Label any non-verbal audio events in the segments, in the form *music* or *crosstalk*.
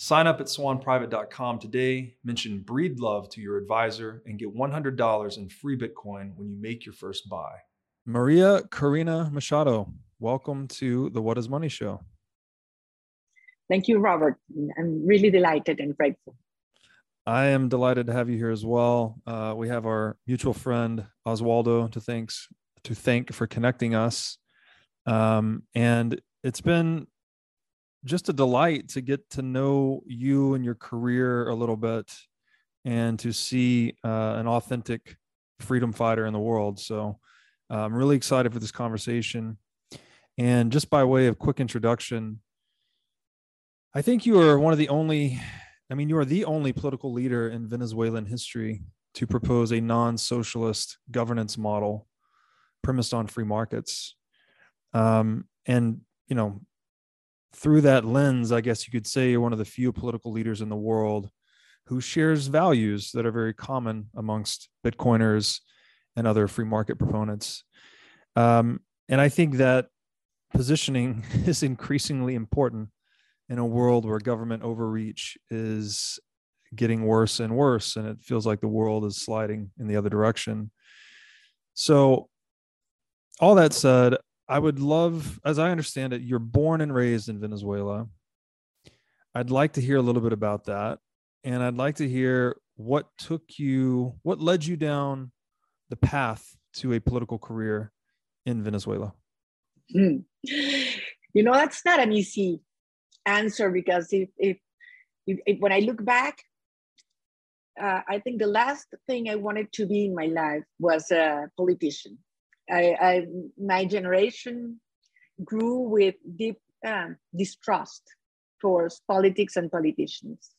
Sign up at swanprivate.com today, mention Breedlove to your advisor, and get $100 in free Bitcoin when you make your first buy. Maria Corina Machado, welcome to the What is Money Show. Thank you, Robert. I'm really delighted and grateful. I am delighted to have you here as well. Uh, we have our mutual friend Oswaldo to thanks to thank for connecting us, um, and it's been just a delight to get to know you and your career a little bit and to see uh, an authentic freedom fighter in the world. So uh, I'm really excited for this conversation. And just by way of quick introduction, I think you are one of the only, I mean, you are the only political leader in Venezuelan history to propose a non socialist governance model premised on free markets. Um, and, you know, through that lens, I guess you could say you're one of the few political leaders in the world who shares values that are very common amongst Bitcoiners and other free market proponents. Um, and I think that positioning *laughs* is increasingly important in a world where government overreach is getting worse and worse, and it feels like the world is sliding in the other direction. So, all that said, I would love, as I understand it, you're born and raised in Venezuela. I'd like to hear a little bit about that. And I'd like to hear what took you, what led you down the path to a political career in Venezuela. Hmm. *laughs* You know, that's not an easy answer because if, if, if, if when I look back, uh, I think the last thing I wanted to be in my life was a politician. I, I, my generation grew with deep um, distrust towards politics and politicians.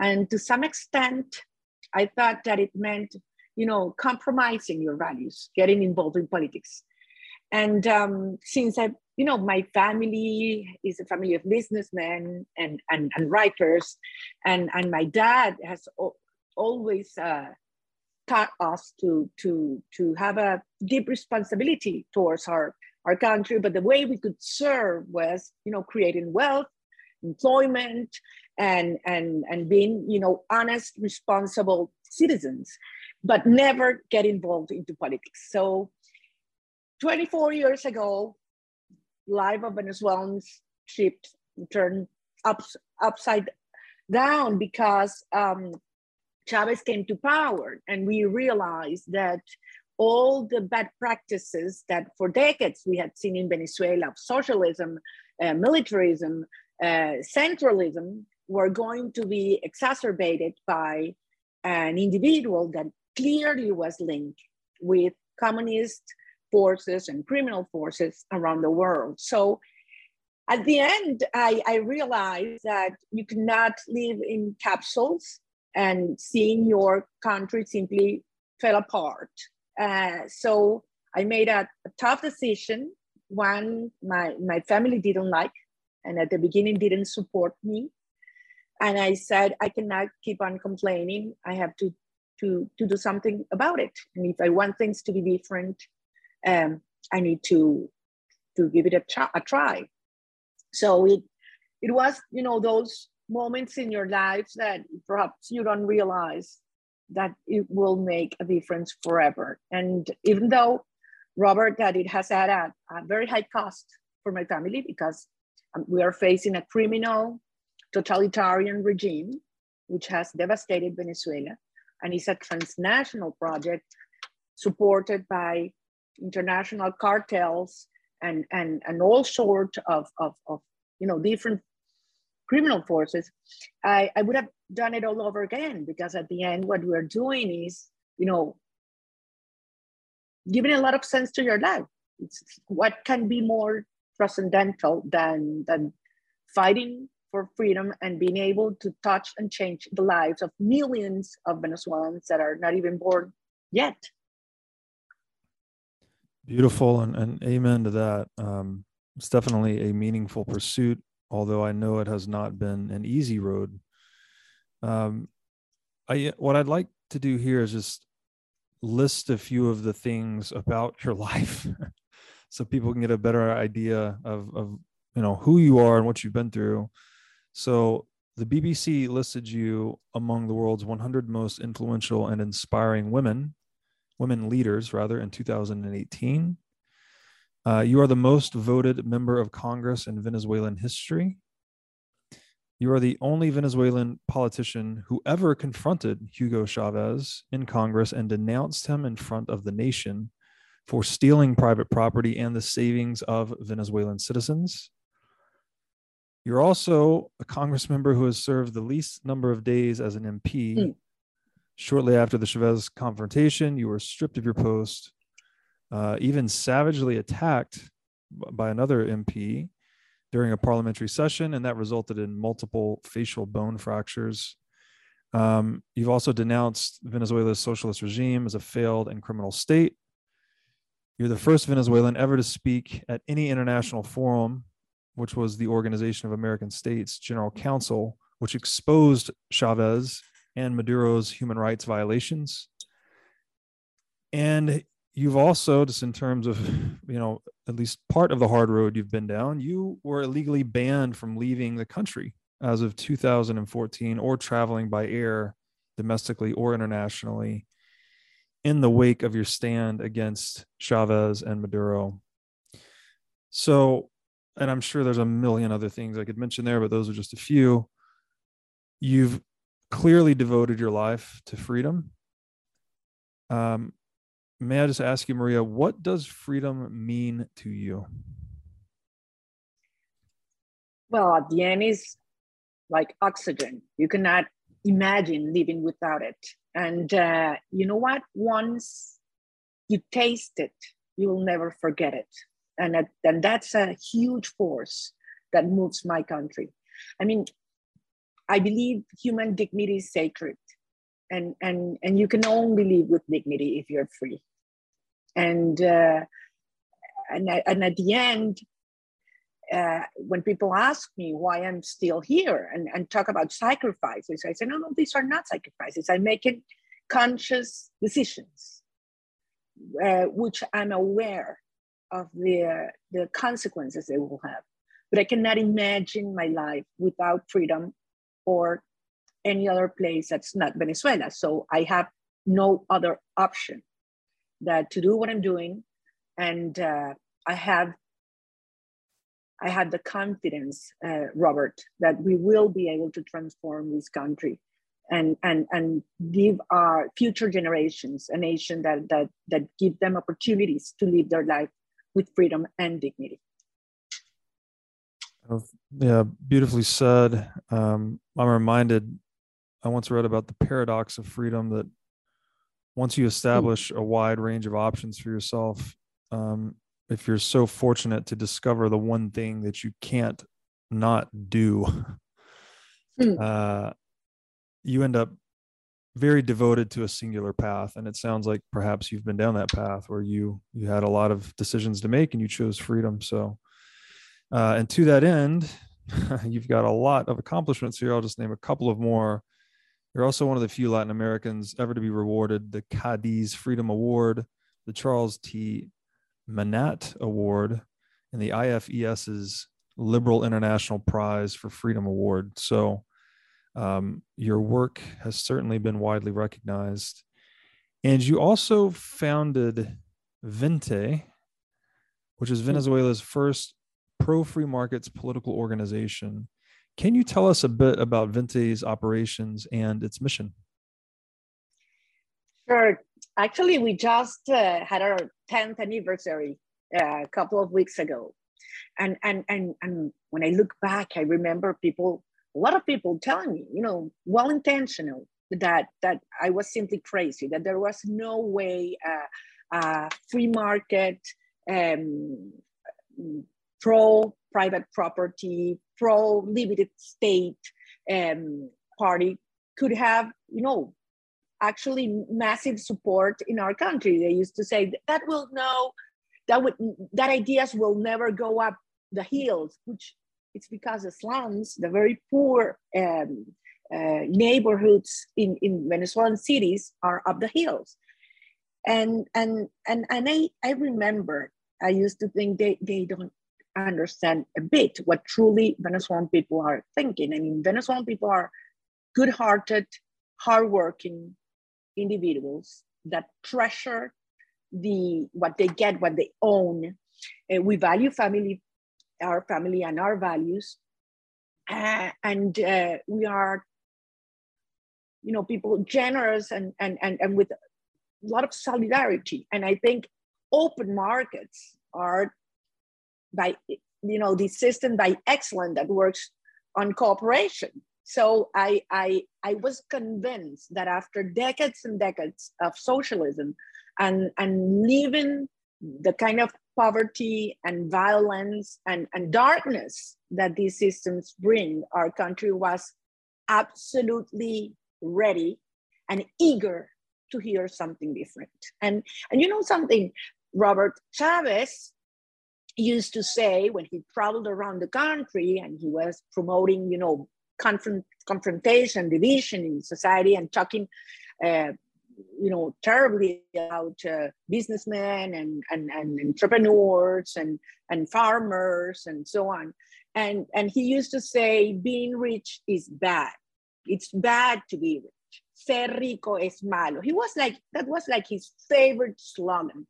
And to some extent, I thought that it meant, you know, compromising your values, getting involved in politics. And um, since I, you know, my family is a family of businessmen and, and, and writers, and, and my dad has always uh, taught us to to to have a deep responsibility towards our our country. But the way we could serve was you know creating wealth employment and and and being you know honest responsible citizens but never get involved into politics. So 24 years ago life of venezuelans shipped turned up, upside down because um, Chavez came to power, and we realized that all the bad practices that for decades we had seen in Venezuela of socialism, uh, militarism, uh, centralism were going to be exacerbated by an individual that clearly was linked with communist forces and criminal forces around the world. So at the end, I, I realized that you cannot live in capsules and seeing your country simply fell apart. Uh, so I made a, a, tough decision. One, my, my family didn't like, and at the beginning didn't support me. And I said, I cannot keep on complaining. I have to, to, to do something about it. And if I want things to be different, um, I need to, to give it a, ch- a try. So it it was, you know, those moments in your lives that perhaps you don't realize that it will make a difference forever. And even though Robert, that it has had a, a very high cost for my family because um, we are facing a criminal totalitarian regime which has devastated Venezuela and is a transnational project supported by international cartels and, and, and all sorts of, of, of you know different criminal forces, I, I would have done it all over again because at the end, what we're doing is, you know, giving a lot of sense to your life. It's what can be more transcendental than than fighting for freedom and being able to touch and change the lives of millions of Venezuelans that are not even born yet. Beautiful and, and amen to that. Um, it's definitely a meaningful pursuit although I know it has not been an easy road. Um, I what I'd like to do here is just list a few of the things about your *laughs* life, *laughs* so people can get a better idea of of you know who you are and what you've been through. So the BBC listed you among the world's 100 most influential and inspiring women, women leaders rather, in 2018. Uh, you are the most voted member of Congress in Venezuelan history. You are the only Venezuelan politician who ever confronted Hugo Chavez in Congress and denounced him in front of the nation for stealing private property and the savings of Venezuelan citizens. You're also a Congress member who has served the least number of days as an MP. Mm. Shortly after the Chavez confrontation, you were stripped of your post uh, even savagely attacked by another MP during a parliamentary session, and that resulted in multiple facial bone fractures. Um, you've also denounced Venezuela's socialist regime as a failed and criminal state. You're the first Venezuelan ever to speak at any international forum, which was the Organization of American States General Council, which exposed Chavez and Maduro's human rights violations. And you've also just in terms of you know at least part of the hard road you've been down you were illegally banned from leaving the country as of 2014 or traveling by air domestically or internationally in the wake of your stand against Chavez and Maduro. So, and I'm sure there's a million other things I could mention there, but those are just a few. You've clearly devoted your life to freedom. Um, may I just ask you, Maria, what does freedom mean to you? Well, at the end is like oxygen. You cannot imagine living without it. And uh, you know what? Once you taste it, you will never forget it. And, that, and that's a huge force that moves my country. I mean, I believe human dignity is sacred and and and you can only live with dignity if you're free and uh, and, and at the end uh, when people ask me why i'm still here and, and talk about sacrifices i say no no these are not sacrifices. I'm making conscious decisions uh, which i'm aware of the, the consequences they will have. But i cannot imagine my life without freedom or any other place that's not Venezuela. So I have no other option that to do what I'm doing, and uh, I have I have the confidence, uh, Robert, that we will be able to transform this country and and and give our future generations a nation that that that give them opportunities to live their life with freedom and dignity. Yeah, beautifully said. Um, I'm reminded I once read about the paradox of freedom that once you establish a wide range of options for yourself, um, if you're so fortunate to discover the one thing that you can't not do, hmm. uh, you end up very devoted to a singular path. And it sounds like perhaps you've been down that path where you you had a lot of decisions to make and you chose freedom. So, uh, and to that end, *laughs* you've got a lot of accomplishments here. I'll just name a couple of more. You're also one of the few Latin Americans ever to be rewarded the Cadiz Freedom Award, the Charles T. Manatt Award, and the IFES's Liberal International Prize for Freedom Award. So um, your work has certainly been widely recognized. And you also founded Vente, which is Venezuela's first pro free markets political organization. Can you tell us a bit about Vente's operations and its mission? Sure. Actually, we just uh, had our 10th anniversary uh, a couple of weeks ago. And, and, and, and when I look back, I remember people, a lot of people telling me, you know, well intentional, that, that I was simply crazy, that there was no way uh, uh free market, um, pro private property, pro limited state um, party could have, you know, actually massive support in our country. They used to say that will no, that would that ideas will never go up the hills, which it's because the slums, the very poor um, uh, neighborhoods in, in Venezuelan cities are up the hills. And and and and I, I remember I used to think they, they don't understand a bit what truly Venezuelan people are thinking. I mean, Venezuelan people are good-hearted, hardworking individuals that treasure the what they get, what they own. Uh, we value family, our family, and our values, uh, and uh, we are, you know, people generous and and and and with a lot of solidarity. And I think open markets are by you know the system by excellence that works on cooperation. So I, I i was convinced that after decades and decades of socialism and and living the kind of poverty and violence and, and darkness that these systems bring our country was absolutely ready and eager to hear something different. And and you know something robert chavez used to say when he traveled around the country and he was promoting, you know, confront, confrontation, division in society, and talking, uh, you know, terribly about uh, businessmen and, and, and entrepreneurs and, and farmers and so on. And, and he used to say, being rich is bad. It's bad to be rich. Ser rico es malo. He was like, that was like his favorite slogan.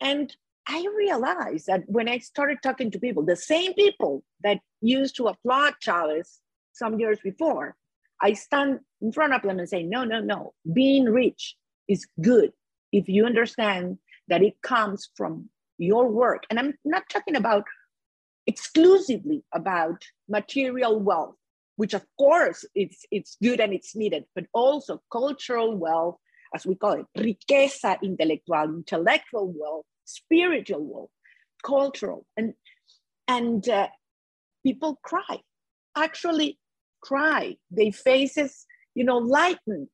And I realized that when I started talking to people, the same people that used to applaud Chavez some years before, I stand in front of them and say, no, no, no, being rich is good if you understand that it comes from your work. And I'm not talking about exclusively about material wealth, which of course it's, it's good and it's needed, but also cultural wealth, as we call it, riqueza intelectual, intellectual wealth, spiritual cultural, and and uh, people cry, actually cry. Their faces, you know, lighten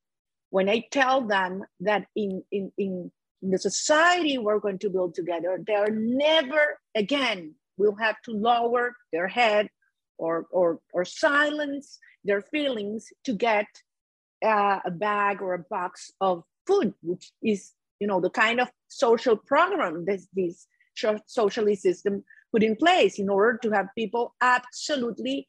when I tell them that in in in the society we're going to build together, they are never again will have to lower their head or or or silence their feelings to get uh, a bag or a box of food, which is you know the kind of social program this this socialist system put in place in order to have people absolutely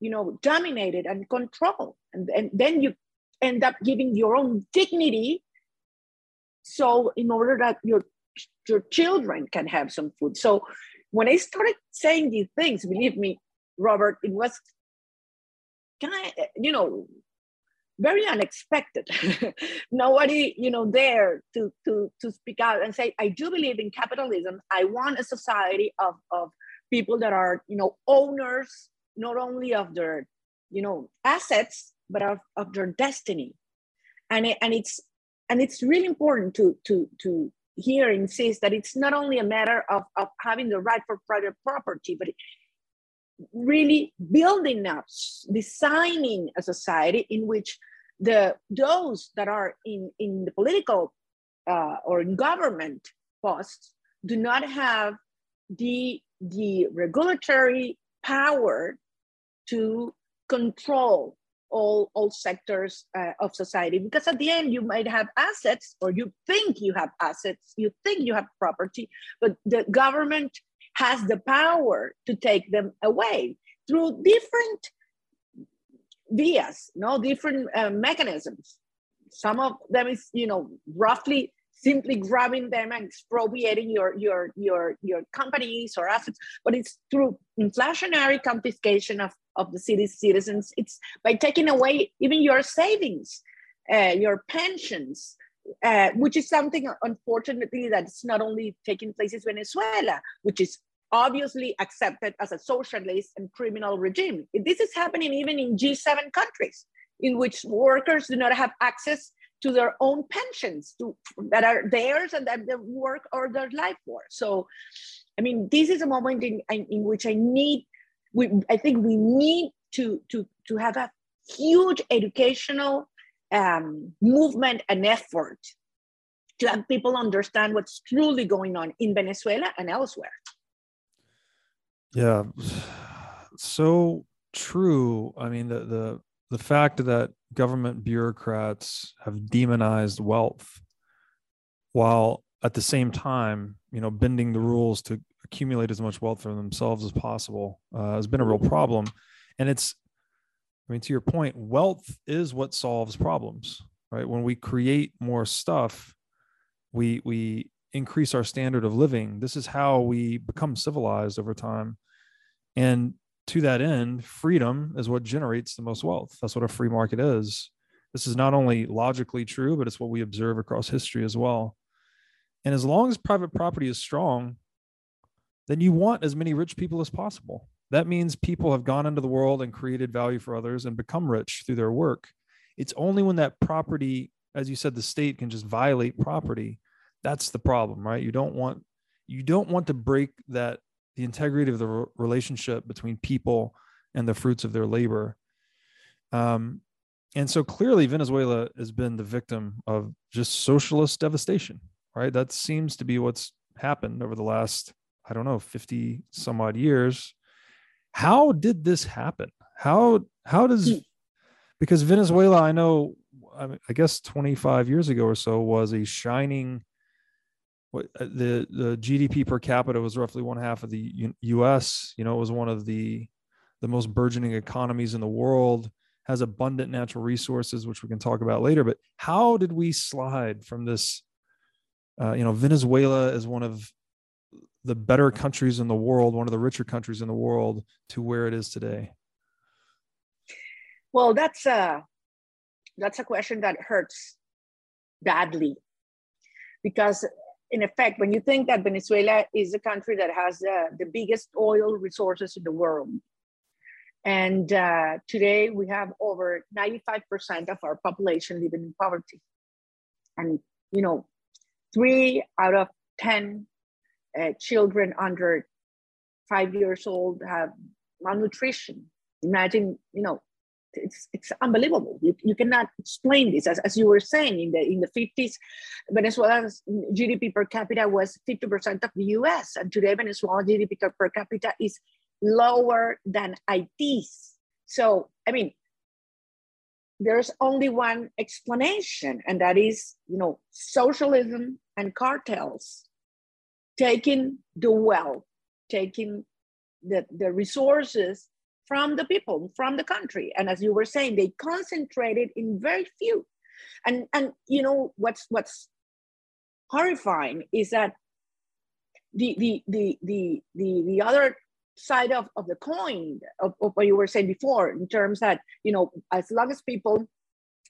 you know dominated and controlled. And, and then you end up giving your own dignity. So in order that your your children can have some food. So when i started saying these things believe me robert it was kind of you know very unexpected. *laughs* Nobody, you know, there to, to, to speak out and say, I do believe in capitalism. I want a society of, of people that are, you know, owners, not only of their, you know, assets, but of, of their destiny. And, it, and it's and it's really important to to to here insist that it's not only a matter of, of having the right for private property, but really building up, designing a society in which the those that are in in the political uh, or in government posts do not have the the regulatory power to control all all sectors uh, of society. Because at the end you might have assets or you think you have assets you think you have property but the government has the power to take them away through different vias, no different uh, mechanisms. Some of them is, you know, roughly simply grabbing them and expropriating your your your your companies or assets, but it's through inflationary confiscation of of the city's citizens. It's by taking away even your savings, uh, your pensions, uh, which is something unfortunately that's not only taking place in Venezuela, which is obviously accepted as a socialist and criminal regime. This is happening even in G7 countries, in which workers do not have access to their own pensions to, that are theirs and that they work or their life for. So, I mean, this is a moment in, in which I need, we, I think we need to, to, to have a huge educational um, movement and effort to have people understand what's truly going on in Venezuela and elsewhere. Yeah, *sighs* so true. I mean, the the the fact that government bureaucrats have demonized wealth, while at the same time, you know, bending the rules to accumulate as much wealth for themselves as possible, uh, has been a real problem. And it's, I mean, to your point, wealth is what solves problems, right? When we create more stuff, we we increase our standard of living. This is how we become civilized over time. And to that end, freedom is what generates the most wealth. That's what a free market is. This is not only logically true, but it's what we observe across history as well. And as long as private property is strong, then you want as many rich people as possible. That means people have gone into the world and created value for others and become rich through their work. It's only when that property, as you said, the state can just violate property that's the problem right you don't want you don't want to break that the integrity of the relationship between people and the fruits of their labor. Um, and so clearly venezuela has been the victim of just socialist devastation right? That seems to be what's happened over the last i don't know 50 some odd years. How did this happen? How how does hmm. because venezuela i know I guess 25 years ago or so was a shining what uh, the the GDP per capita was roughly one half of the U- U.S. You know, it was one of the the most burgeoning economies in the world. Has abundant natural resources, which we can talk about later. But how did we slide from this? Uh, you know, Venezuela is one of the better countries in the world, one of the richer countries in the world, to where it is today. Well, that's a that's a question that hurts badly because in effect, when you think that Venezuela is a country that has uh, the biggest oil resources in the world, and uh, today we have over 95% of our population living in poverty. And, you know, three out of 10 uh, children under five years old have malnutrition. Imagine, you know, it's it's unbelievable. You, you cannot explain this. As, as you were saying, in the in the 50s, Venezuela's GDP per capita was 50% of the US. And today Venezuela GDP per capita is lower than Haiti's. So, I mean, there's only one explanation, and that is, you know, socialism and cartels taking the wealth, taking the, the resources from the people, from the country. And as you were saying, they concentrated in very few. And and you know what's what's horrifying is that the the the the the, the other side of, of the coin of, of what you were saying before in terms that you know as long as people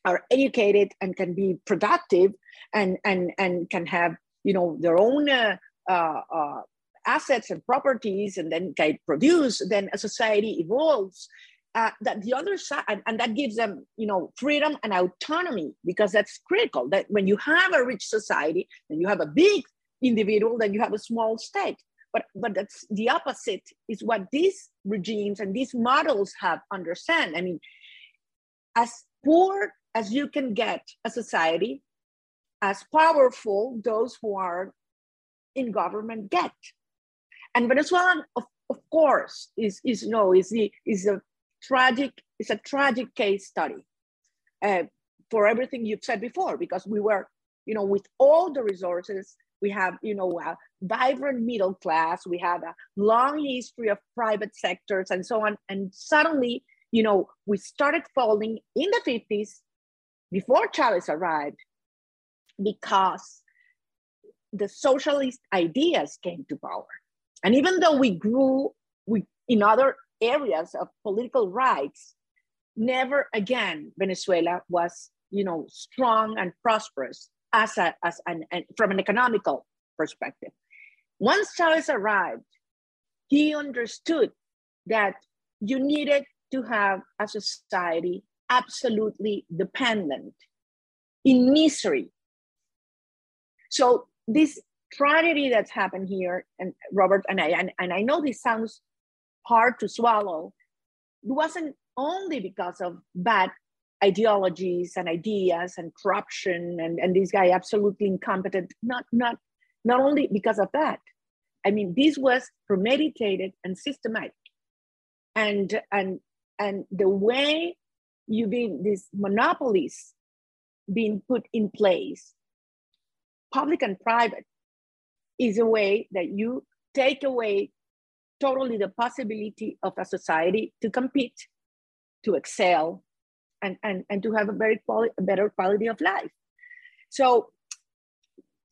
are educated and can be productive and and and can have you know their own uh, uh, assets and properties and then can produce, then a society evolves. Uh, that the other side, and, and that gives them, you know, freedom and autonomy because that's critical. That when you have a rich society, then you have a big individual, then you have a small state. But but that's the opposite is what these regimes and these models have understand. I mean, as poor as you can get a society, as powerful those who are in government get. And Venezuela, of, of course, is, is, know, is, the, is a tragic, it's a tragic case study uh, for everything you've said before, because we were, you know, with all the resources, We have, you know, a vibrant middle class. We have a long history of private sectors and so on. And suddenly, you know, we started falling in the 50s before Chavez arrived because the socialist ideas came to power. And even though we grew we, in other areas of political rights, never again Venezuela was, you know, strong and prosperous as, a, as an, an, from an economical perspective. Once Chavez arrived, he understood that you needed to have a society absolutely dependent in misery. So this tragedy that's happened here, and Robert and I, and, and I know this sounds hard to swallow, it wasn't only because of bad ideologies and ideas and corruption and, and this guy absolutely incompetent, not, not, not only because of that. I mean, this was premeditated and systematic. And, and, and the way you been these monopolies being put in place, public and private, is a way that you take away totally the possibility of a society to compete, to excel, and, and, and to have a very quality, a better quality of life. So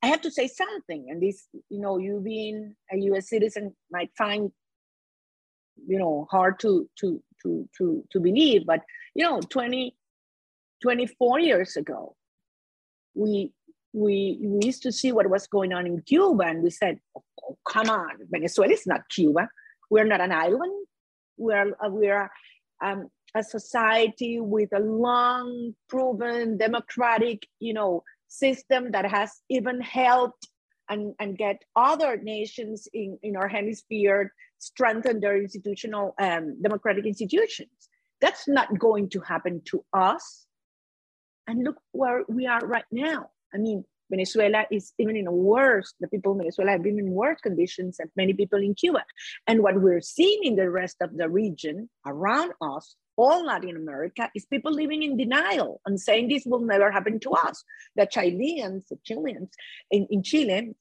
I have to say something, and this, you know, you being a U.S. citizen might find, you know, hard to to to to to believe, but you know 20 24 years ago we we we used to see what was going on in cuba and we said oh, come on venezuela is not cuba we're not an island we're we're um, a society with a long proven democratic you know system that has even helped and, and get other nations in, in our hemisphere strengthen their institutional um, democratic institutions that's not going to happen to us. And look where we are right now. I mean, Venezuela is even in a worse, the people in Venezuela have been in worse conditions than many people in Cuba. And what we're seeing in the rest of the region around us, all Latin America, is people living in denial and saying this will never happen to us. The Chileans, the Chileans in, in Chile,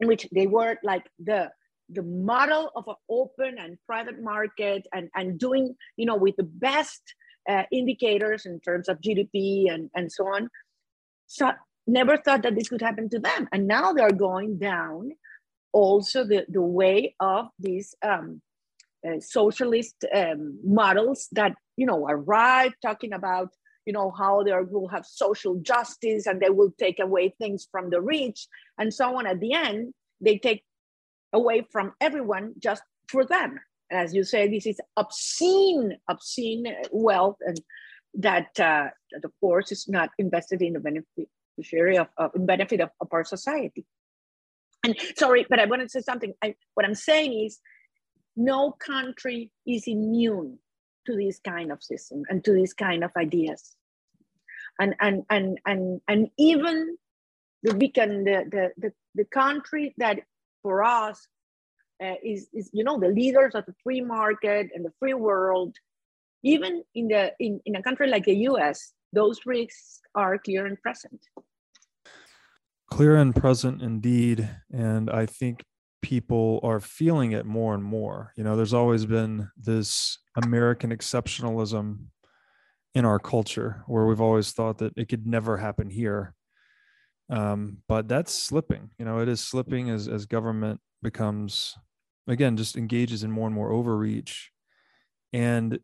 in which they were like the the model of an open and private market and, and doing, you know, with the best uh, indicators in terms of GDP and, and so on. So never thought that this could happen to them. And now they're going down also the, the way of these um, uh, socialist um, models that, you know, arrive talking about, you know, how they will have social justice and they will take away things from the rich and so on. At the end, they take away from everyone just for them. As you say, this is obscene, obscene wealth, and that, uh, that of course is not invested in the beneficiary of, of in benefit of, of our society. And sorry, but I want to say something. I, what I'm saying is, no country is immune to this kind of system and to this kind of ideas. And and and and and even the beacon, the, the, the, the country that for us uh, is, is, you know, the leaders of the free market and the free world. Even in, the, in, in a country like the US, those risks are clear and present. Clear and present indeed. And I think people are feeling it more and more. You know, there's always been this American exceptionalism in our culture where we've always thought that it could never happen here um, but that's slipping you know it is slipping as as government becomes again just engages in more and more overreach and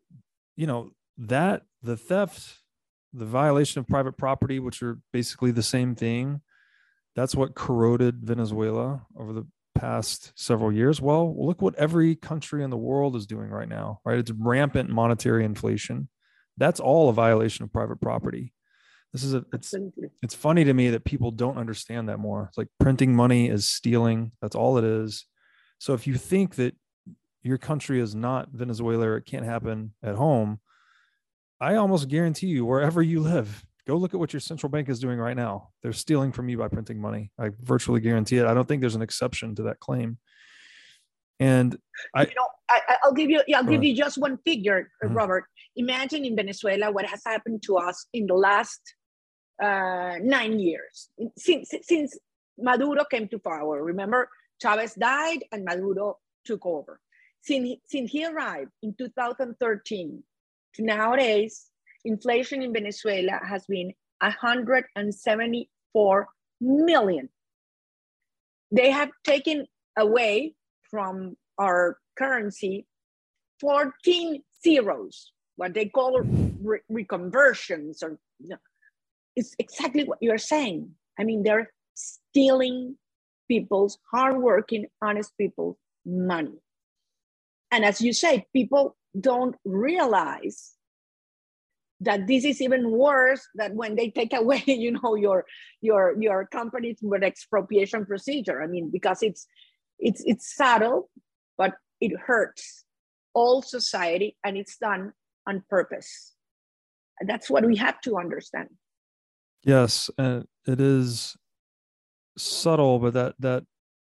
you know that the theft the violation of private property which are basically the same thing that's what corroded venezuela over the past several years well look what every country in the world is doing right now right it's rampant monetary inflation that's all a violation of private property this is a it's it's funny to me that people don't understand that more. It's like printing money is stealing. That's all it is. So if you think that your country is not Venezuela or it can't happen at home, I almost guarantee you wherever you live, go look at what your central bank is doing right now. They're stealing from you by printing money. I virtually guarantee it. I don't think there's an exception to that claim. And I, you know, I, will give you, yeah, I'll give ahead. you just one figure, mm-hmm. Robert. Imagine in Venezuela what has happened to us in the last uh, nine years since since Maduro came to power. Remember, Chavez died and Maduro took over. Since he, since he arrived in 2013 to nowadays, inflation in Venezuela has been 174 million. They have taken away from our currency 14 zeros, what they call re- reconversions, or you know, it's exactly what you're saying. I mean, they're stealing people's hardworking, honest people's money. And as you say, people don't realize that this is even worse than when they take away *laughs* you know your your your company's with expropriation procedure. I mean because it's it's it's subtle but it hurts all society and it's done on purpose. And that's what we have to understand. Yes and it is subtle but that that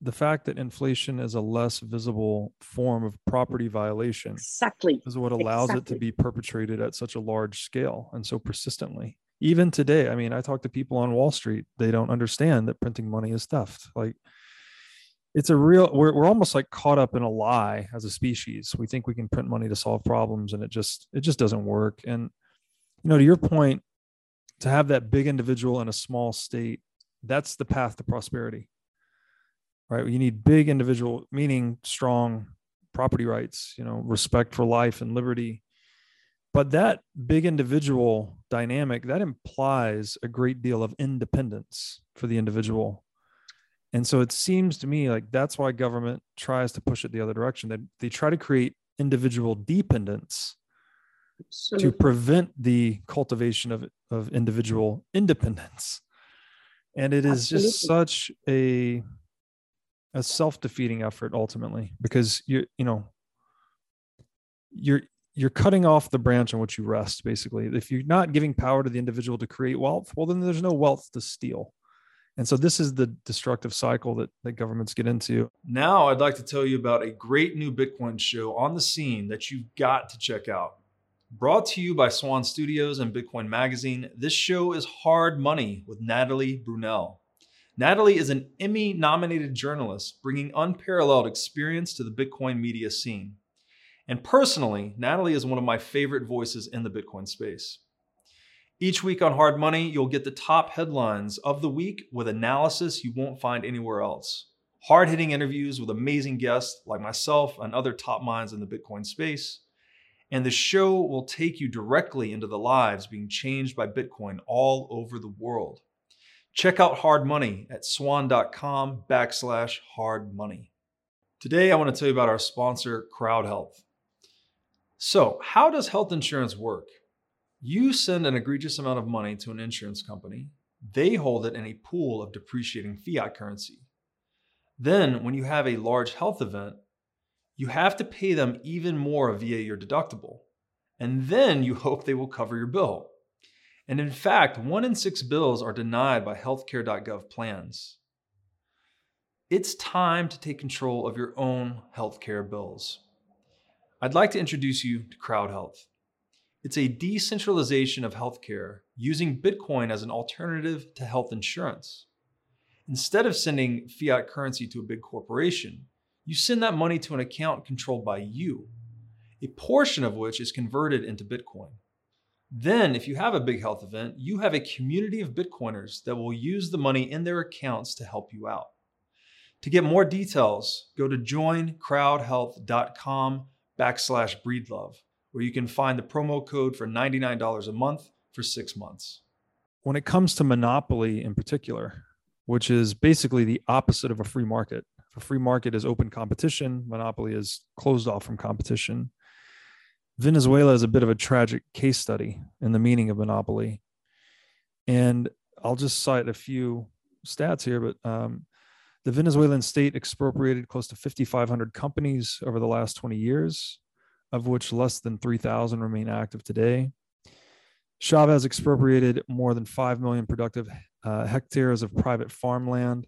the fact that inflation is a less visible form of property violation exactly. is what allows exactly. it to be perpetrated at such a large scale and so persistently. Even today i mean i talk to people on wall street they don't understand that printing money is theft. Like it's a real we're, we're almost like caught up in a lie as a species. We think we can print money to solve problems and it just it just doesn't work. And you know to your point to have that big individual in a small state that's the path to prosperity right? You need big individual, meaning strong property rights, you know, respect for life and liberty. But that big individual dynamic that implies a great deal of independence for the individual. And so it seems to me like that's why government tries to push it the other direction. They, they try to create individual dependence to prevent the cultivation of, of individual independence. And it is Absolutely. just such a a self-defeating effort ultimately because you you know you're you're cutting off the branch on which you rest basically. If you're not giving power to the individual to create wealth well then there's no wealth to steal. And so this is the destructive cycle that, that governments get into. Now i'd like to tell you about a great new bitcoin show on the scene that you've got to check out. Brought to you by swan studios and bitcoin magazine this show is hard money with natalie brunell Natalie is an Emmy nominated journalist bringing unparalleled experience to the Bitcoin media scene. And personally, Natalie is one of my favorite voices in the Bitcoin space. Each week on Hard Money, you'll get the top headlines of the week with analysis you won't find anywhere else. Hard hitting interviews with amazing guests like myself and other top minds in the Bitcoin space. And the show will take you directly into the lives being changed by Bitcoin all over the world. Check out Hard Money at swan.com backslash hard money. Today, I want to tell you about our sponsor, Crowd Health. So, how does health insurance work? You send an egregious amount of money to an insurance company, they hold it in a pool of depreciating fiat currency. Then, when you have a large health event, you have to pay them even more via your deductible. And then you *laughs* hope they will cover your bill. And in fact, one in six bills are denied by healthcare.gov plans. It's time to take control of your own healthcare bills. I'd like to introduce you to CrowdHealth. It's a decentralization of healthcare using Bitcoin as an alternative to health insurance. Instead of sending fiat currency to a big corporation, you send that money to an account controlled by you, a portion of which is converted into Bitcoin. Then, if you have a big health event, you have a community of Bitcoiners that will use the money in their accounts to help you out. To get more details, go to joincrowdhealth.com backslash breedlove, where you can find the promo code for $99 a month for six months. When it comes to monopoly in particular, which is basically the opposite of a free market, a free market is open competition, monopoly is closed off from competition Venezuela is a bit of a tragic case study in the meaning of monopoly. And I'll just cite a few stats here, but um, the Venezuelan state expropriated close to 5,500 companies over the last 20 years, of which less than 3,000 remain active today. Chavez expropriated more than 5 million productive uh, hectares of private farmland.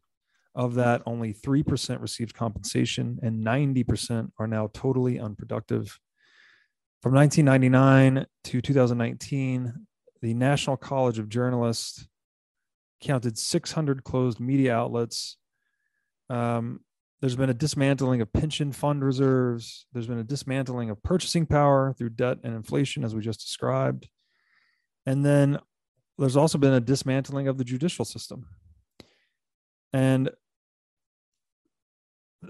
Of that, only 3% received compensation, and 90% are now totally unproductive. From 1999 to 2019, the National College of Journalists counted 600 closed media outlets. Um, there's been a dismantling of pension fund reserves. There's been a dismantling of purchasing power through debt and inflation, as we just described. And then there's also been a dismantling of the judicial system. And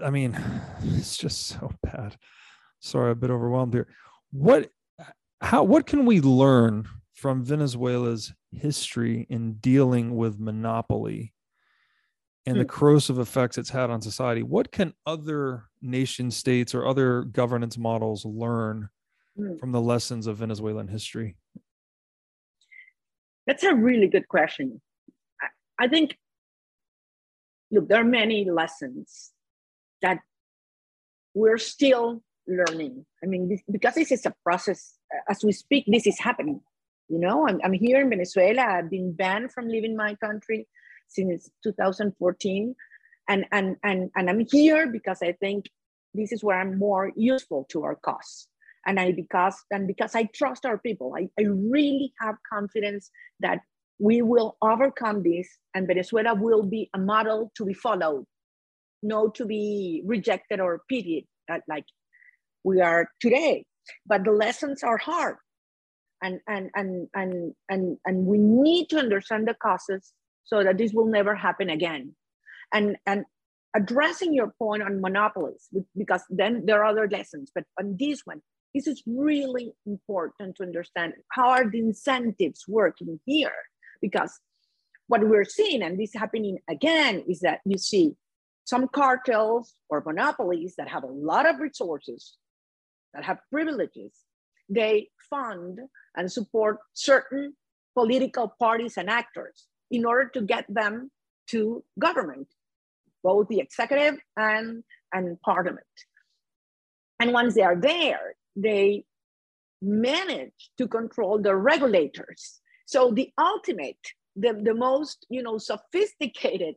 I mean, *sighs* it's just so bad. Sorry, I'm a bit overwhelmed here. What, how, what can we learn from Venezuela's history in dealing with monopoly and the hmm. corrosive effects it's had on society? What can other nation states or other governance models learn hmm. from the lessons of Venezuelan history? That's a really good question. I think, look, there are many lessons that we're still learning. I mean, this, because this is a process, as we speak, this is happening. You know, I'm, I'm here in Venezuela. I've been banned from leaving my country since 2014. And, and, and, and I'm here because I think this is where I'm more useful to our cause. And I because and because I trust our people, I, I really have confidence that we will overcome this and Venezuela will be a model to be followed no to be rejected or pitied uh, like we are today. But the lessons are hard. And, and, and, and, and, and we need to understand the causes so that this will never happen again. And, and addressing your point on monopolies, because then there are other lessons, but on this one, this is really important to understand how are the incentives working here? Because what we're seeing, and this happening again, is that you see some cartels or monopolies that have a lot of resources, that have privileges, they fund and support certain political parties and actors in order to get them to government, both the executive and, and parliament. And once they are there, they manage to control the regulators. So the ultimate, the, the most you know, sophisticated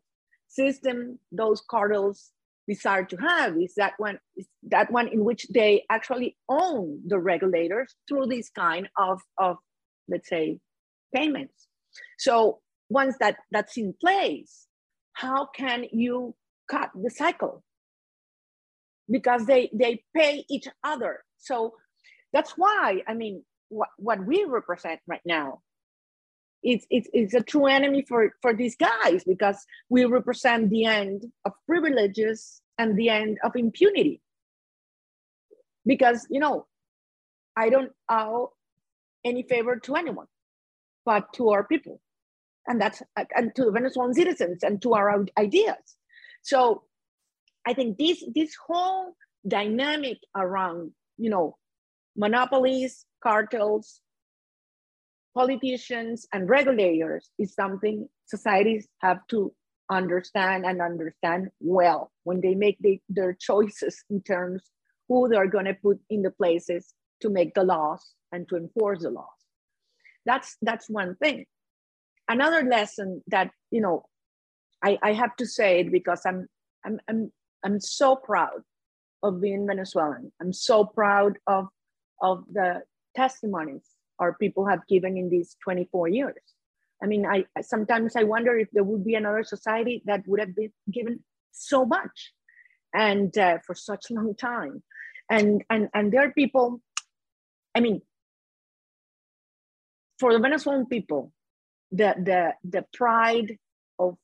system those cartels desire to have is that one is that one in which they actually own the regulators through this kind of, of let's say payments. So once that that's in place how can you cut the cycle? Because they they pay each other. So that's why i mean what, what we represent right now it's, it's, it's a true enemy for, for these guys because we represent the end of privileges and the end of impunity. Because, you know, I don't owe any favor to anyone, but to our people. And that's and to the Venezuelan citizens and to our ideas. So I think this this whole dynamic around, you know, monopolies, cartels, politicians and regulators is something societies have to understand and understand well when they make the, their choices in terms who they're going to put in the places to make the laws and to enforce the laws. That's that's one thing. Another lesson that you know i, I have to say it because I'm, I'm i'm i'm so proud of being venezuelan. I'm so proud of of the testimonies our people have given in these 24 years. I mean, I sometimes I wonder if there would be another society that would have been given so much and uh, for such a long time. And, and, and there are people, I mean, for the Venezuelan people, the, the, the pride of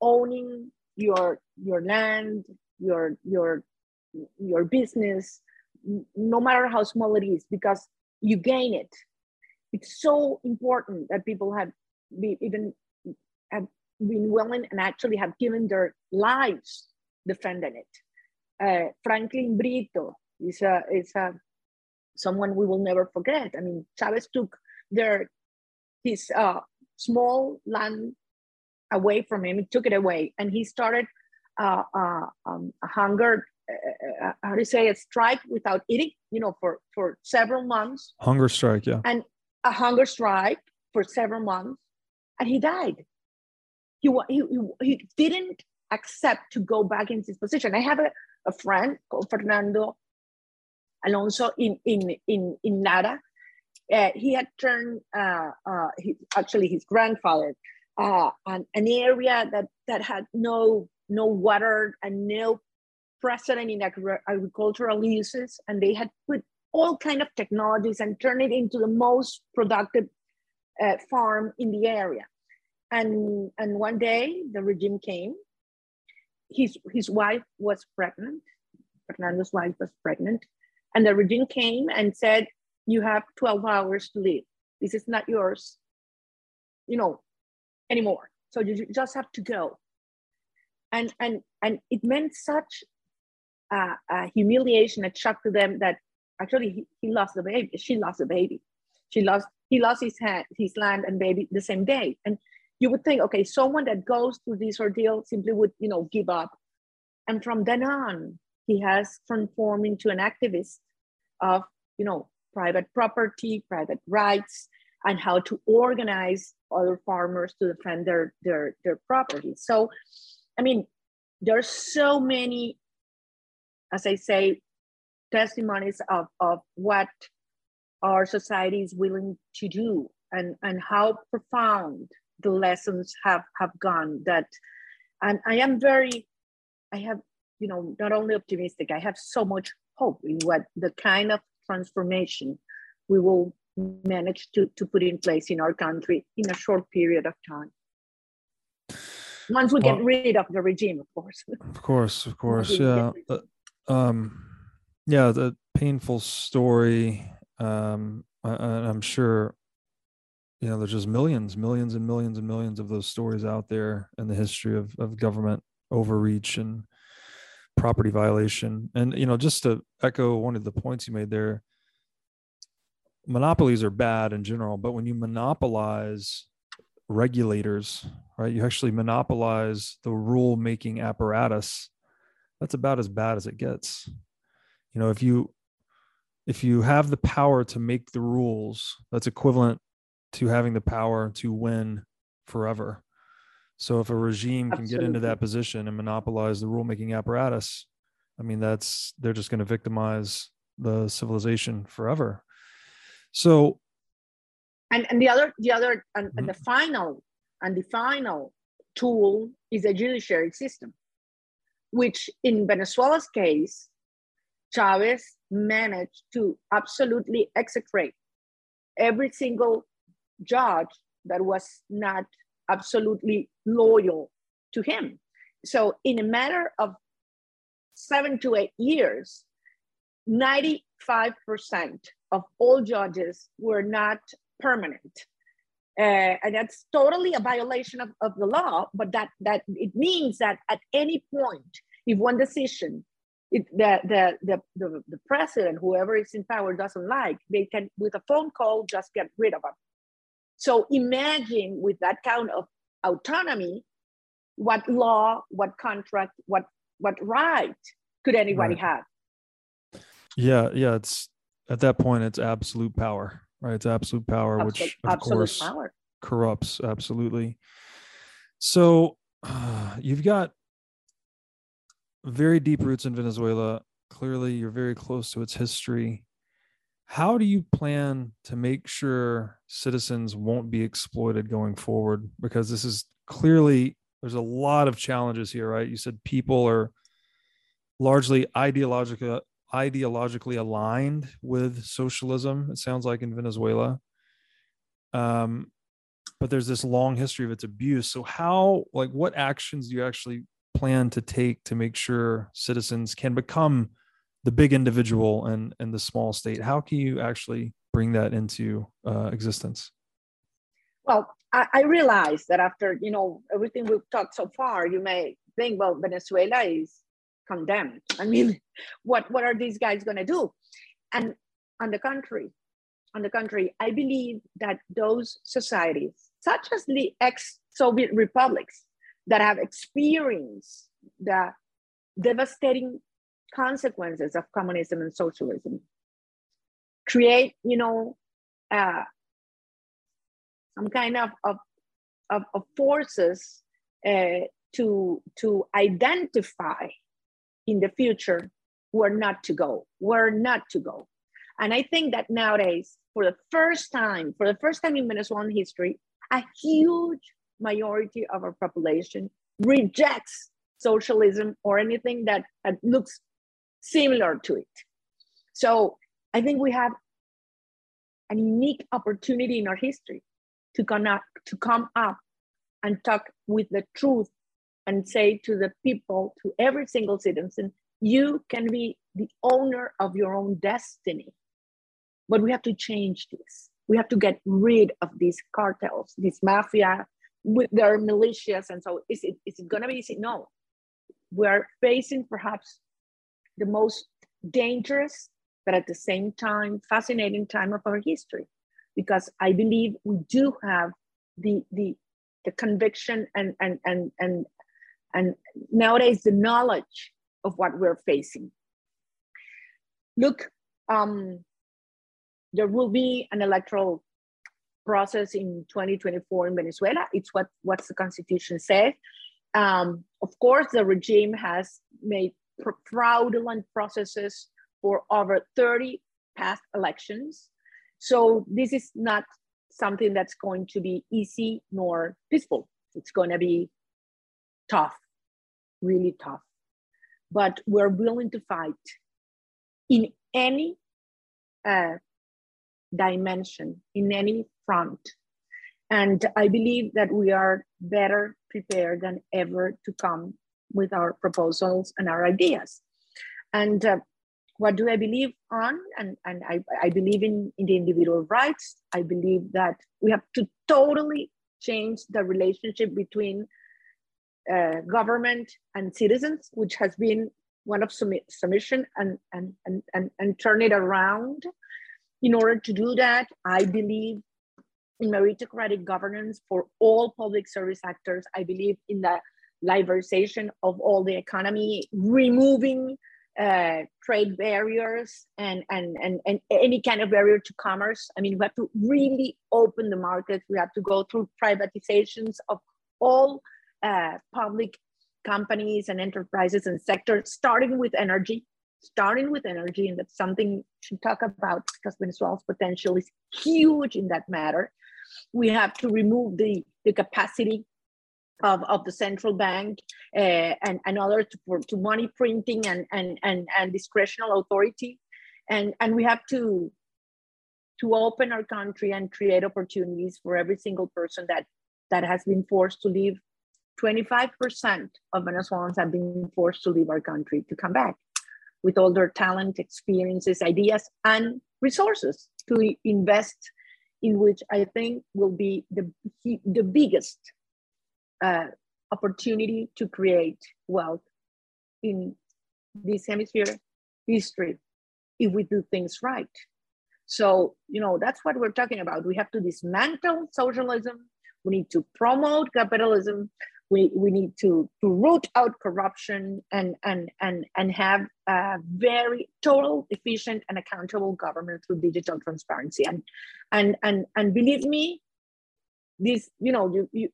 owning your, your land, your, your, your business, no matter how small it is, because you gain it. It's so important that people have be, even have been willing and actually have given their lives defending it. Uh, Franklin Brito is a is a someone we will never forget. I mean, Chavez took their his uh, small land away from him. He took it away, and he started uh, uh um, a hunger uh, uh, how do you say a strike without eating you know for for several months. Hunger strike yeah. And a hunger strike for several months and he died. He he, he didn't accept to go back into his position. I have a, a friend called fernando alonso in in in in lara uh, he had turned uh, uh, he, actually his grandfather uh, an, an area that, that had no, no water and no precedent in agricultural uses. And they had put all kind of technologies and turned it into the most productive uh, farm in the area. And, and one day the regime came. His, his wife was pregnant. Fernando's wife was pregnant. And the regime came and said, you have 12 hours to live. This is not yours, you know, anymore. So you just have to go. And, and, and it meant such a, humiliation, a shock to them that actually he, he lost the baby. She lost the baby. She lost, he lost his, hand, his land and baby the same day. And you would think, okay, someone that goes through this ordeal simply would, you know, give up. And from then on, he has transformed into an activist of, you know, private property, private rights, and how to organize other farmers to defend their their their property. So, I mean, there's so many, as I say, testimonies of, of what our society is willing to do and, and how profound the lessons have, have gone that and I am very I have you know not only optimistic I have so much hope in what the kind of transformation we will manage to, to put in place in our country in a short period of time. Once we well, get rid of the regime of course. Of course of course yeah um yeah the painful story um I, i'm sure you know there's just millions millions and millions and millions of those stories out there in the history of, of government overreach and property violation. And you know just to echo one of the points you made there monopolies are bad in general but when you monopolize regulators right you actually monopolize the rule making apparatus that's about as bad as it gets you know if you if you have the power to make the rules that's equivalent to having the power to win forever. So if a regime Absolutely. can get into that position and monopolize the rulemaking apparatus, I mean that's they're just going to victimize the civilization forever. So and and the other the other and, mm-hmm. and the final and the final tool is a judiciary system, which in Venezuela's case, Chavez managed to absolutely execrate every single judge that was not absolutely loyal to him. So, in a matter of seven to eight years, 95% of all judges were not permanent. Uh, and that's totally a violation of, of the law, but that, that it means that at any point, if one decision it, the, the, the, the, the president, whoever is in power, doesn't like, they can, with a phone call, just get rid of them. So imagine with that kind of autonomy, what law, what contract, what what right could anybody right. have? Yeah, yeah. It's at that point, it's absolute power, right? It's absolute power, absolute, which of course power. corrupts absolutely. So uh, *sighs* you've got very deep roots in Venezuela. Clearly, you're very close to its history how do you plan to make sure citizens won't be exploited going forward because this is clearly there's a lot of challenges here right you said people are largely ideologically ideologically aligned with socialism it sounds like in venezuela. Um, but there's this long history of its abuse. So how like what actions do you actually plan to take to make sure citizens can become the big individual and and the small state? How can you actually bring that into uh, existence? Well I, I realize that after you know everything we've talked so far you may think well venezuela is condemned. I mean what what are these guys going to do? And on the contrary on the contrary i believe that those societies such as the ex-soviet republics that have experienced the devastating consequences of communism and socialism create you know uh, some kind of of, of, of forces uh, to to identify in the future where not to go where not to go and i think that nowadays for the first time for the first time in venezuelan history a huge majority of our population rejects socialism or anything that, that looks similar to it. So I think we have a unique opportunity in our history to connect, to come up and talk with the truth and say to the people, to every single citizen, you can be the owner of your own destiny. But we have to change this. We have to get rid of these cartels, this mafia with their militias. And so is it, is it gonna be easy? No. We are facing perhaps the most dangerous, but at the same time, fascinating time of our history. Because I believe we do have the, the, the conviction and, and, and, and, and nowadays the knowledge of what we're facing. Look, um, there will be an electoral process in 2024 in Venezuela. It's what what the constitution says. Um, of course, the regime has made fraudulent processes for over 30 past elections. So this is not something that's going to be easy nor peaceful. It's going to be tough, really tough. But we're willing to fight in any uh, dimension, in any front. And I believe that we are better prepared than ever to come with our proposals and our ideas. And uh, what do I believe on? And, and I, I believe in, in the individual rights. I believe that we have to totally change the relationship between uh, government and citizens, which has been one of submission and, and, and, and, and turn it around. In order to do that, I believe in meritocratic governance for all public service actors. I believe in the liberalization of all the economy, removing uh, trade barriers and, and, and, and any kind of barrier to commerce. I mean, we have to really open the market. We have to go through privatizations of all uh, public companies and enterprises and sectors, starting with energy, starting with energy. And that's something to talk about because Venezuela's potential is huge in that matter. We have to remove the, the capacity of, of the central bank uh, and, and others to, for, to money printing and, and, and, and discretional authority. And, and we have to, to open our country and create opportunities for every single person that, that has been forced to leave 25% of Venezuelans have been forced to leave our country to come back with all their talent, experiences, ideas, and resources to invest in which I think will be the, the biggest uh, opportunity to create wealth in this hemisphere history if we do things right. So, you know, that's what we're talking about. We have to dismantle socialism. We need to promote capitalism we, we need to, to root out corruption and, and, and, and have a very total, efficient, and accountable government through digital transparency. And, and, and, and believe me, this, you know, you, you,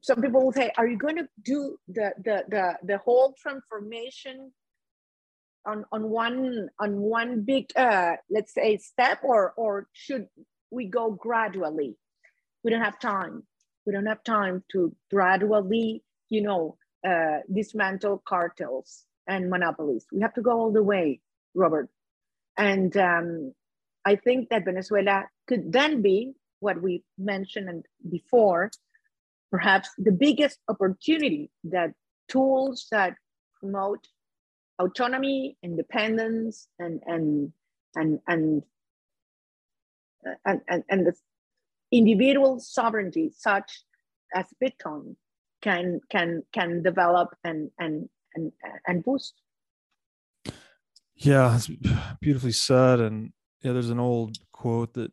some people will say, are you going to do the, the, the, the whole transformation on, on one on one big uh, let's say step or or should we go gradually we don't have time we don't have time to gradually, you know, uh, dismantle cartels and monopolies. We have to go all the way, Robert. And um, I think that Venezuela could then be what we mentioned before, perhaps the biggest opportunity that tools that promote autonomy, independence, and and and and and, and, and the individual sovereignty such as Bitcoin can can can develop and and and and boost. Yeah, it's beautifully said. And yeah, there's an old quote that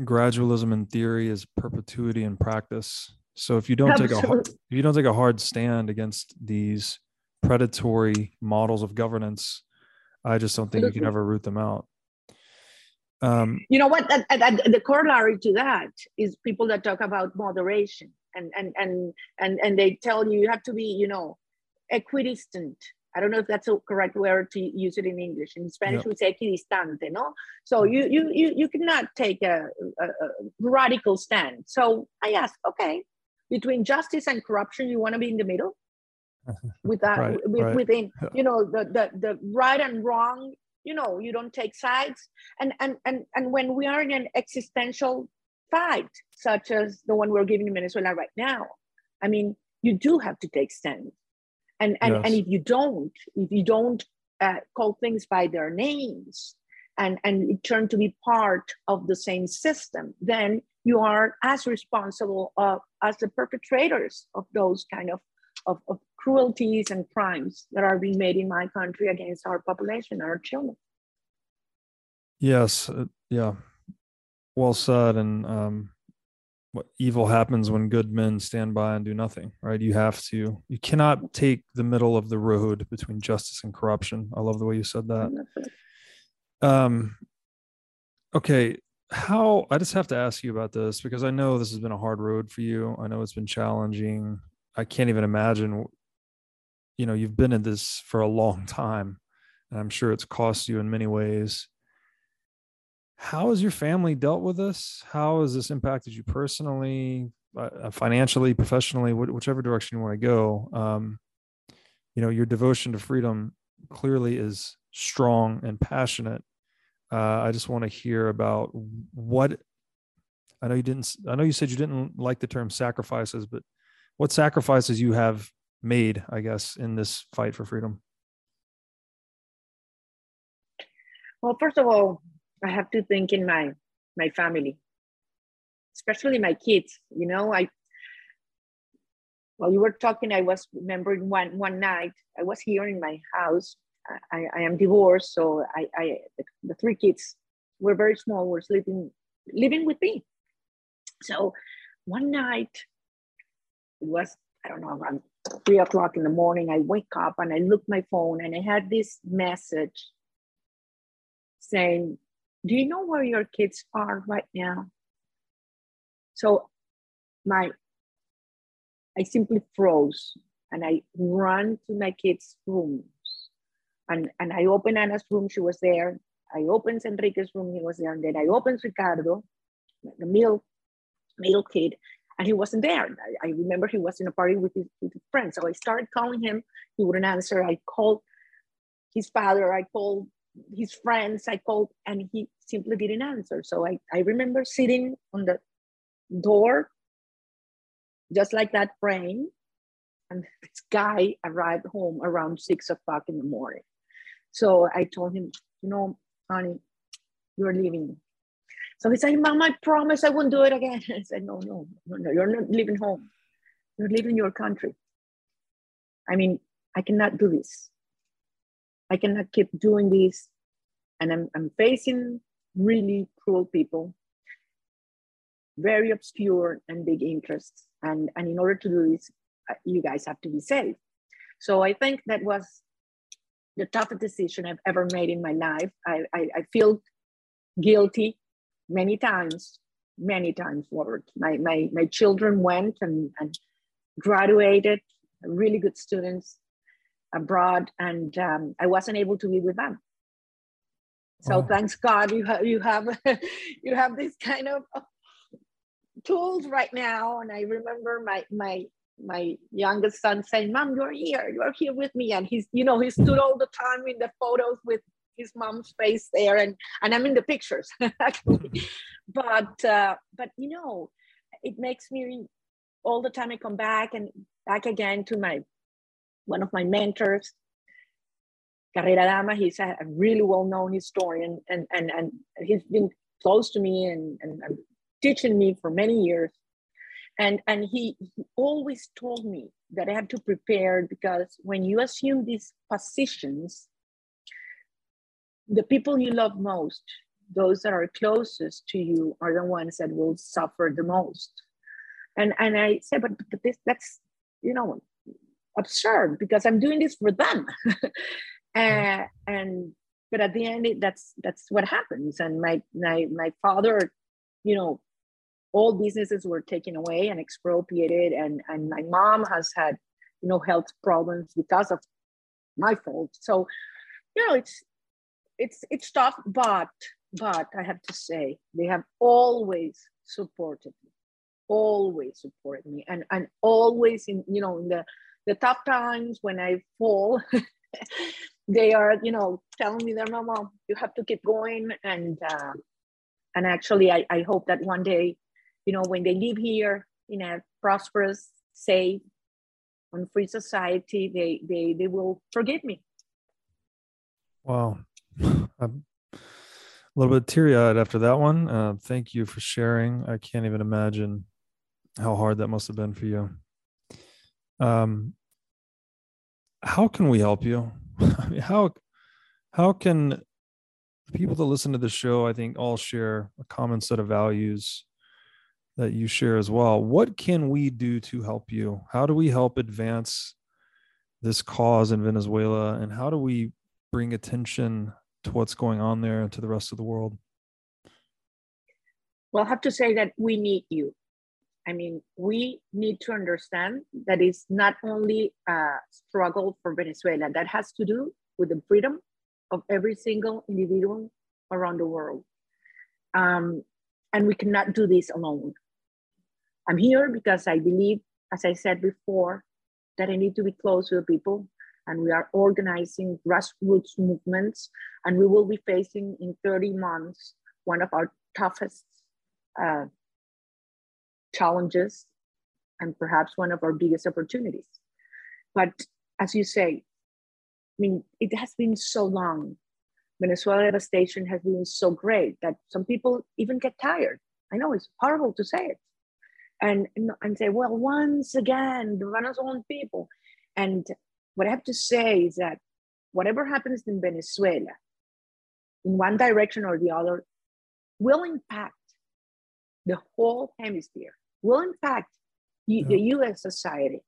gradualism in theory is perpetuity in practice. So if you don't Absolutely. take a hard, if you don't take a hard stand against these predatory models of governance, I just don't think Absolutely. you can ever root them out. Um, you know what? the corollary to that is people that talk about moderation, and and and and and they tell you you have to be, you know, equidistant. I don't know if that's a correct word to use it in English. In Spanish, we say equidistante, no? So you you you you cannot take a, a, a radical stand. So I ask, okay, between justice and corruption, you want to be in the middle. *laughs* With that, Right, with, right. within, you know, the, the the right and wrong. You know, you don't take sides. And and and and when we are in an existential fight, such as the one we're giving in Venezuela right now, I mean, you do have to take stand. And and and if you don't, if you don't uh, call things by their names, and and it turn to be part of the same system, then you are as responsible of, as the perpetrators of those kind of, of, of cruelties and crimes that are being made in my country against our population, our children. Yes, uh, yeah. Well said. And um, what evil happens when good men stand by and do nothing, right? You have to, you cannot take the middle of the road between justice and corruption. I love the way you said that. Um, okay. How, I just have to ask you about this because I know this has been a hard road for you. I know it's been challenging. I can't even imagine, you know, you've been in this for a long time and I'm sure it's cost you in many ways. How has your family dealt with this? How has this impacted you personally uh, financially professionally wh- whichever direction you want to go? Um, you know your devotion to freedom clearly is strong and passionate. Uh, i just want to hear about what i know you didn't i know you said you didn't like the term sacrifices but what sacrifices you have made i guess in this fight for freedom Well, first of all, I have to think in my my family, especially my kids. You know, I while you were talking, I was remembering one one night I was here in my house. I, I am divorced, so I, I the, the three kids were very small, were sleeping living with me. So one night it was I don't know around three o'clock in the morning. I wake up and I look my phone and I had this message saying, Do you know where your kids are right now? So my I simply froze and I ran to my kids' rooms. And, and I opened Anna's room, she was there. I opened Enrique's room, he was there. And then I opened Ricardo, the middle, middle kid, and he wasn't there. I, I remember he was in a party with his, with his friends. So I started calling him, he wouldn't answer. I called his father, I called his friends, I called, and he simply didn't answer. So I, I remember sitting on the door, just like that, praying. And *laughs* this guy arrived home around six o'clock in the morning. So I told him, you know, honey, you're leaving. So he said, Mom, I promise I won't do it again. *laughs* I said, no, no, no, no, you're not leaving home. You're leaving your country. I mean, I cannot do this. I cannot keep doing this. And I'm, I'm facing really cruel people, very obscure and big interests. And, and in order to do this, uh, you guys have to be safe. So I think that was the toughest decision I've ever made in my life. I, I, I feel guilty many times, many times, Robert. My, my, my children went and, and graduated, really good students abroad, and um, I wasn't able to be with them. So Wow. thanks God you have you have *laughs* you have this kind of of tools right now. And I remember my my my youngest son saying, "Mom, you're here. You're here with me." And he's you know he stood all the time in the photos with his mom's face there, and and I'm in the pictures actually. *laughs* but uh, but you know, it makes me all the time I come back and back again to my one of my mentors, Carrera Damas. He's a, really well-known historian, and and and he's been close to me and, and, and teaching me for many years. And and he, he always told me that I have to prepare because when you assume these positions, the people you love most, those that are closest to you, are the ones that will suffer the most. And and I said, but, but this that's you know absurd because I'm doing this for them. *laughs* uh, and but at the end, it, that's that's what happens. And my my my father, you know, all businesses were taken away and expropriated, and and my mom has had, you know, health problems because of my fault. So, you know, it's it's it's tough, but but I have to say they have always supported me, always supported me. And and always in you know in the the tough times when I fall, *laughs* they are you know telling me that mama you have to keep going. And uh, and actually I, I hope that one day you know when they live here in a prosperous safe and free society they they they will forgive me. Wow i'm a little bit teary-eyed after that one. Uh, thank you for sharing. I can't even imagine how hard that must have been for you. Um how can we help you? *laughs* I mean, how how can people that listen to the show i think all share a common set of values that you share as well? What can we do to help you? How do we help advance this cause in venezuela? And how do we bring attention to what's going on there and to the rest of the world well i have to say that we need you I mean, we need to understand that it's not only a struggle for Venezuela, that has to do with the freedom of every single individual around the world. Um, and we cannot do this alone. I'm here because I believe, as I said before, that I need to be close to the people. And we are organizing grassroots movements. And we will be facing in 30 months one of our toughest uh, challenges and perhaps one of our biggest opportunities. But as you say, I mean, it has been so long. Venezuela devastation has been so great that some people even get tired. I know it's horrible to say it. And, and say, well, once again, the Venezuelan people. And what I have to say is that whatever happens in Venezuela, in one direction or the other, will impact the whole hemisphere will impact yeah. the US society.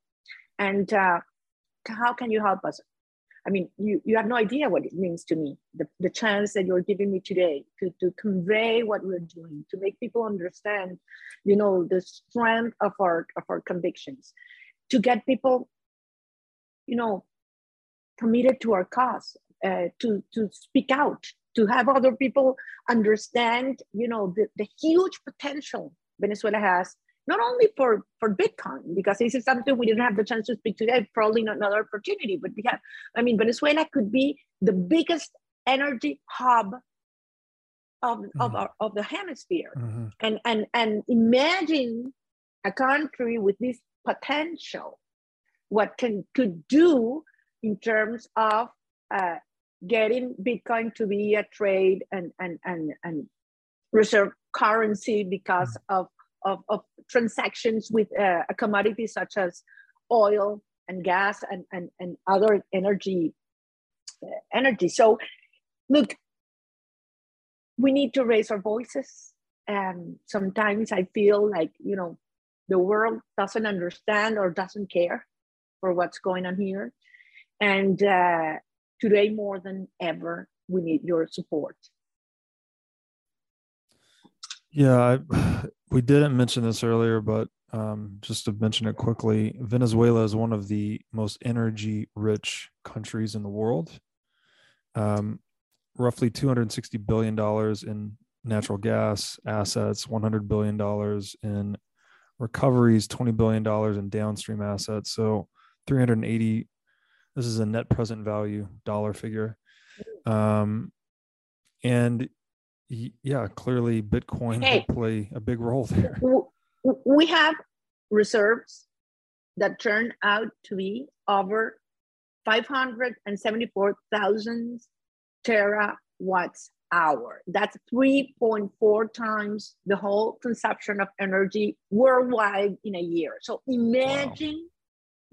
And uh, how can you help us? I mean, you, you have no idea what it means to me, the, the chance that you're giving me today to, to convey what we're doing, to make people understand, you know, the strength of our, of our convictions, to get people, you know, committed to our cause, uh, to, to speak out, to have other people understand, you know, the, the huge potential Venezuela has not only for for Bitcoin because this is something we didn't have the chance to speak today. Probably not another opportunity, but we have. I mean, Venezuela could be the biggest energy hub of mm-hmm. of, our, of the hemisphere, mm-hmm. and and and imagine a country with this potential, what can could do in terms of uh, getting Bitcoin to be a trade and and and and reserve currency because mm-hmm. of of, of transactions with uh, a commodity such as oil and gas and, and, and other energy uh, energy. So look we need to raise our voices. And sometimes i feel like you know the world doesn't understand or doesn't care for what's going on here and uh, today more than ever we need your support yeah I, *sighs* we didn't mention this earlier, but um, just to mention it quickly, Venezuela is one of the most energy rich countries in the world. Um, roughly $260 billion in natural gas assets, $100 billion in recoveries, $20 billion in downstream assets. So 380, this is a net present value dollar figure. Um, and yeah, clearly Bitcoin hey, will play a big role there. *laughs* We have reserves that turn out to be over 574,000 terawatts hour. That's 3.4 times the whole consumption of energy worldwide in a year. So imagine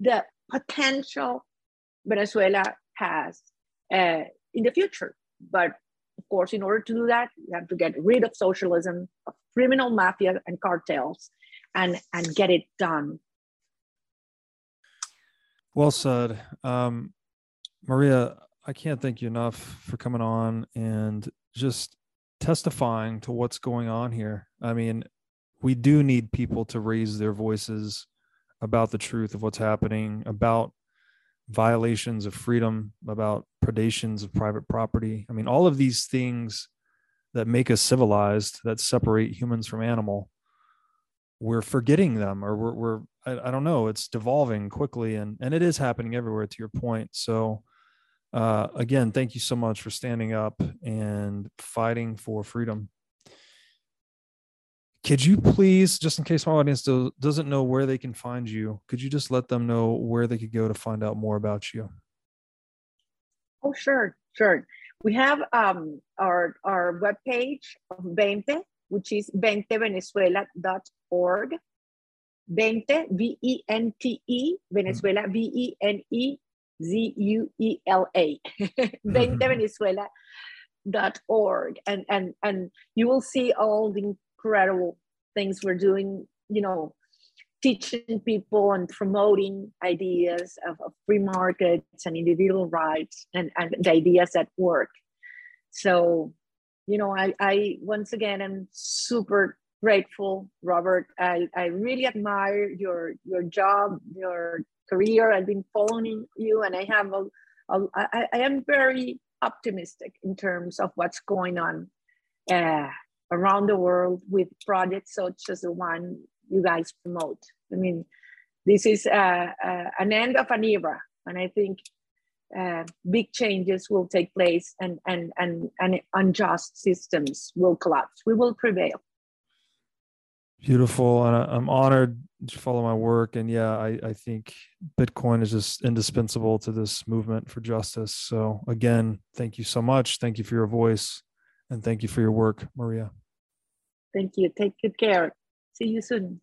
wow. the potential Venezuela has uh, in the future. But of course, in order to do that, you have to get rid of socialism, of criminal mafia and cartels, and and get it done. Well said, um, Maria. I can't thank you enough for coming on and just testifying to what's going on here. I mean, we do need people to raise their voices about the truth of what's happening, about violations of freedom, about predations of private property. I mean, all of these things that make us civilized, that separate humans from animal, we're forgetting them or we're, we're I, I, don't know it's devolving quickly and and it is happening everywhere to your point so uh, again thank you so much for standing up and fighting for freedom could you please just in case my audience do, doesn't know where they can find you could you just let them know where they could go to find out more about you oh sure sure we have um, our our webpage of Vente which is ventevenezuela.org. Vente, V-E-N-T-E, Venezuela, V-E-N-E-Z-U-E-L-A. *laughs* Ventevenezuela.org. And, and, and you will see all the incredible things we're doing, you know, teaching people and promoting ideas of, of free markets and individual rights and, and the ideas that work. So you know, I, I once again am super grateful, Robert. I, I really admire your your job, your career. I've been following you, and I have a, a I, I am very optimistic in terms of what's going on uh, around the world with projects such as the one you guys promote. I mean, this is uh, uh, an end of an era, and I think uh, big changes will take place and, and, and, and unjust systems will collapse. We will prevail. Beautiful. And I'm honored to follow my work. And yeah, I, I think Bitcoin is just indispensable to this movement for justice. So, again, thank you so much. Thank you for your voice and thank you for your work, Maria. Thank you. Take good care. See you soon.